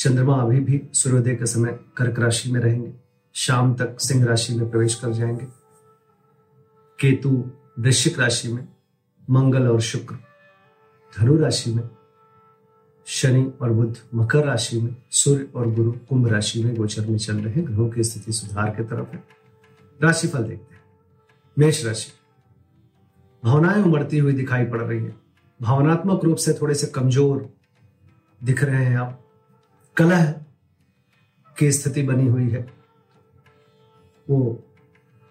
चंद्रमा अभी भी सूर्योदय के समय कर्क राशि में रहेंगे। शाम तक सिंह राशि में प्रवेश कर जाएँगे। केतु वृश्चिक राशि में, मंगल और शुक्र धनु राशि में, शनि और बुध मकर राशि में, सूर्य और गुरु कुंभ राशि में गोचर में चल रहे ग्रहों की स्थिति सुधार की तरफ़ है। राशिफल देखते हैं। मेष राशि। भावनाएँ उमड़ती हुई दिखाई पड़ रही है। भावनात्मक रूप से थोड़े से कमज़ोर दिख रहे हैं आप। कलह की स्थिति बनी हुई है। वो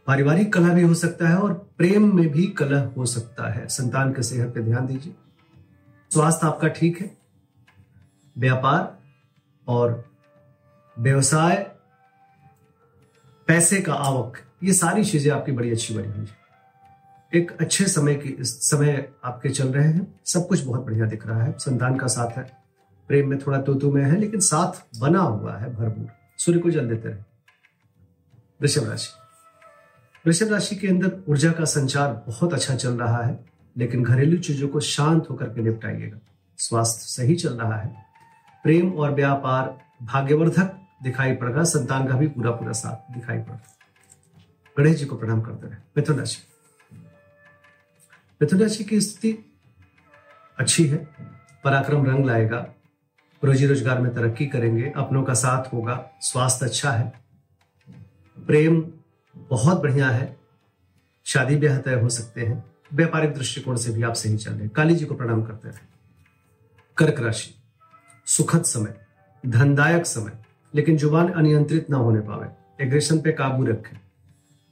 पारिवारिक कलह भी हो सकता है और प्रेम में भी कलह हो सकता है। संतान के सेहत पे ध्यान दीजिए। स्वास्थ्य आपका ठीक है। व्यापार और व्यवसाय, पैसे का आवक, ये सारी चीज़ें आपकी बड़ी अच्छी बनी हुई है। एक अच्छे समय की, समय आपके चल रहे हैं। सब कुछ बहुत बढ़िया दिख रहा है। संतान का साथ है। प्रेम में थोड़ा तो में है, लेकिन साथ बना हुआ है भरपूर। सूर्य को जल देते रहे। वृषभ राशि। वृषभ राशि के अंदर ऊर्जा का संचार बहुत अच्छा चल रहा है, लेकिन घरेलू चीज़ों को शांत होकर के निपटाइएगा। स्वास्थ्य सही चल रहा है। प्रेम और व्यापार भाग्यवर्धक दिखाई पड़ेगा, संतान का भी पूरा पूरा साथ दिखाई पड़ रहा गणेश जी को प्रणाम करते रहे। मिथुन राशि। मिथुन राशि की स्थिति अच्छी है, पराक्रम रंग लाएगा रोजी रोज़गार में तरक्की करेंगे, अपनों का साथ होगा, स्वास्थ्य अच्छा है। प्रेम बहुत बढ़िया है। शादी ब्याह तय हो सकते हैं। व्यापारिक दृष्टिकोण से भी आप सही चल रहे काली जी को प्रणाम करते रहे कर्क राशि, सुखद समय, धनदायक समय, लेकिन ज़ुबान अनियंत्रित ना होने पावे। एग्रेशन पे काबू रखें।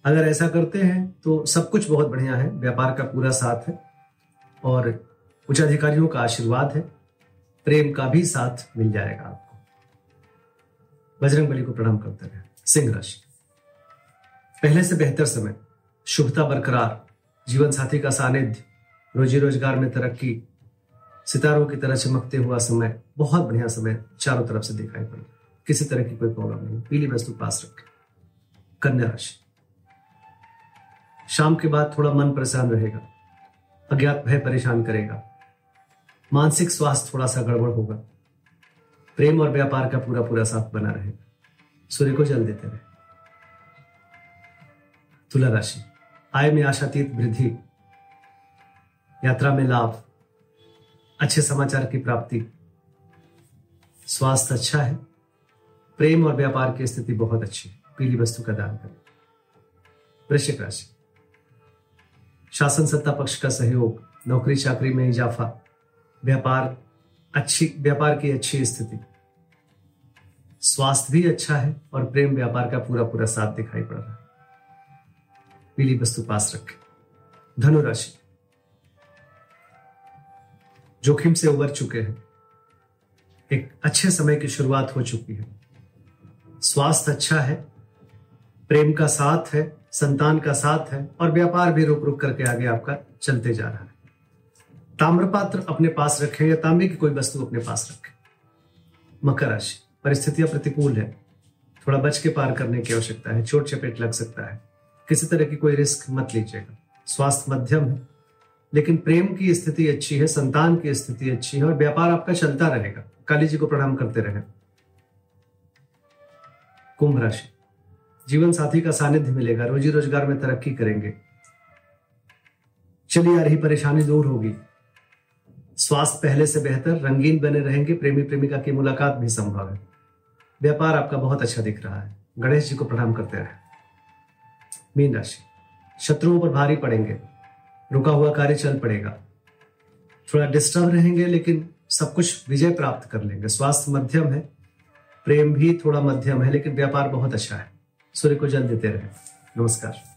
अगर ऐसा करते हैं तो सब कुछ बहुत बढ़िया है। व्यापार का पूरा साथ है। और उच्च अधिकारियों का आशीर्वाद है। प्रेम का भी साथ मिल जाएगा आपको। बजरंग बली को प्रणाम करते रहे। सिंह राशि। पहले से बेहतर समय। शुभता बरकरार। जीवन साथी का सानिध्य। रोजी रोज़गार में तरक्की। सितारों की तरह चमकते हुआ समय। बहुत बढ़िया समय चारों तरफ़ से दिखाई पड़े। किसी तरह की कोई प्रॉब्लम नहीं। पीली वस्तु पास रखें। कन्या राशि। शाम के बाद थोड़ा मन परेशान रहेगा। अज्ञात भय परेशान करेगा। मानसिक स्वास्थ्य थोड़ा सा गड़बड़ होगा। प्रेम और व्यापार का पूरा पूरा साथ बना रहेगा। सूर्य को जल देते रहे। तुला राशि। आय में आशातीत वृद्धि। यात्रा में लाभ। अच्छे समाचार की प्राप्ति। स्वास्थ्य अच्छा है। प्रेम और व्यापार की स्थिति बहुत अच्छी है। पीली वस्तु का दान करें। वृश्चिक राशि। शासन सत्ता पक्ष का सहयोग। नौकरी चाकरी में इजाफा। व्यापार, अच्छी, व्यापार की अच्छी स्थिति। स्वास्थ्य भी अच्छा है और प्रेम व्यापार का पूरा पूरा साथ दिखाई पड़ रहा है। पीली वस्तु पास रखें। धनुराशि जोखिम से उबर चुके हैं। एक अच्छे समय की शुरुआत हो चुकी है। स्वास्थ्य अच्छा है, प्रेम का साथ है, संतान का साथ है और व्यापार भी रुक रुक करके आगे आपका चलते जा रहा है। ताम्रपात्र अपने पास रखें या तांबे की कोई वस्तु अपने पास रखें। मकर राशि, परिस्थितियाँ प्रतिकूल है। थोड़ा बच के पार करने की आवश्यकता है, चोट चपेट लग सकता है। किसी तरह की कोई रिस्क मत लीजिएगा। स्वास्थ्य मध्यम है, लेकिन प्रेम की स्थिति अच्छी है, संतान की स्थिति अच्छी है और व्यापार आपका चलता रहेगा। काली जी को प्रणाम करते रहे। कुंभ राशि, जीवन साथी का सानिध्य मिलेगा, रोजी रोज़गार में तरक्की करेंगे। चली आ रही परेशानी दूर होगी। स्वास्थ्य पहले से बेहतर, रंगीन बने रहेंगे, प्रेमी प्रेमिका की मुलाकात भी संभव है। व्यापार आपका बहुत अच्छा दिख रहा है। गणेश जी को प्रणाम करते रहे। मीन राशि। शत्रुओं पर भारी पड़ेंगे। रुका हुआ कार्य चल पड़ेगा। थोड़ा डिस्टर्ब रहेंगे, लेकिन सब कुछ विजय प्राप्त कर लेंगे। स्वास्थ्य मध्यम है। प्रेम भी थोड़ा मध्यम है, लेकिन व्यापार बहुत अच्छा है। सूर्य को जल देते रहे। नमस्कार।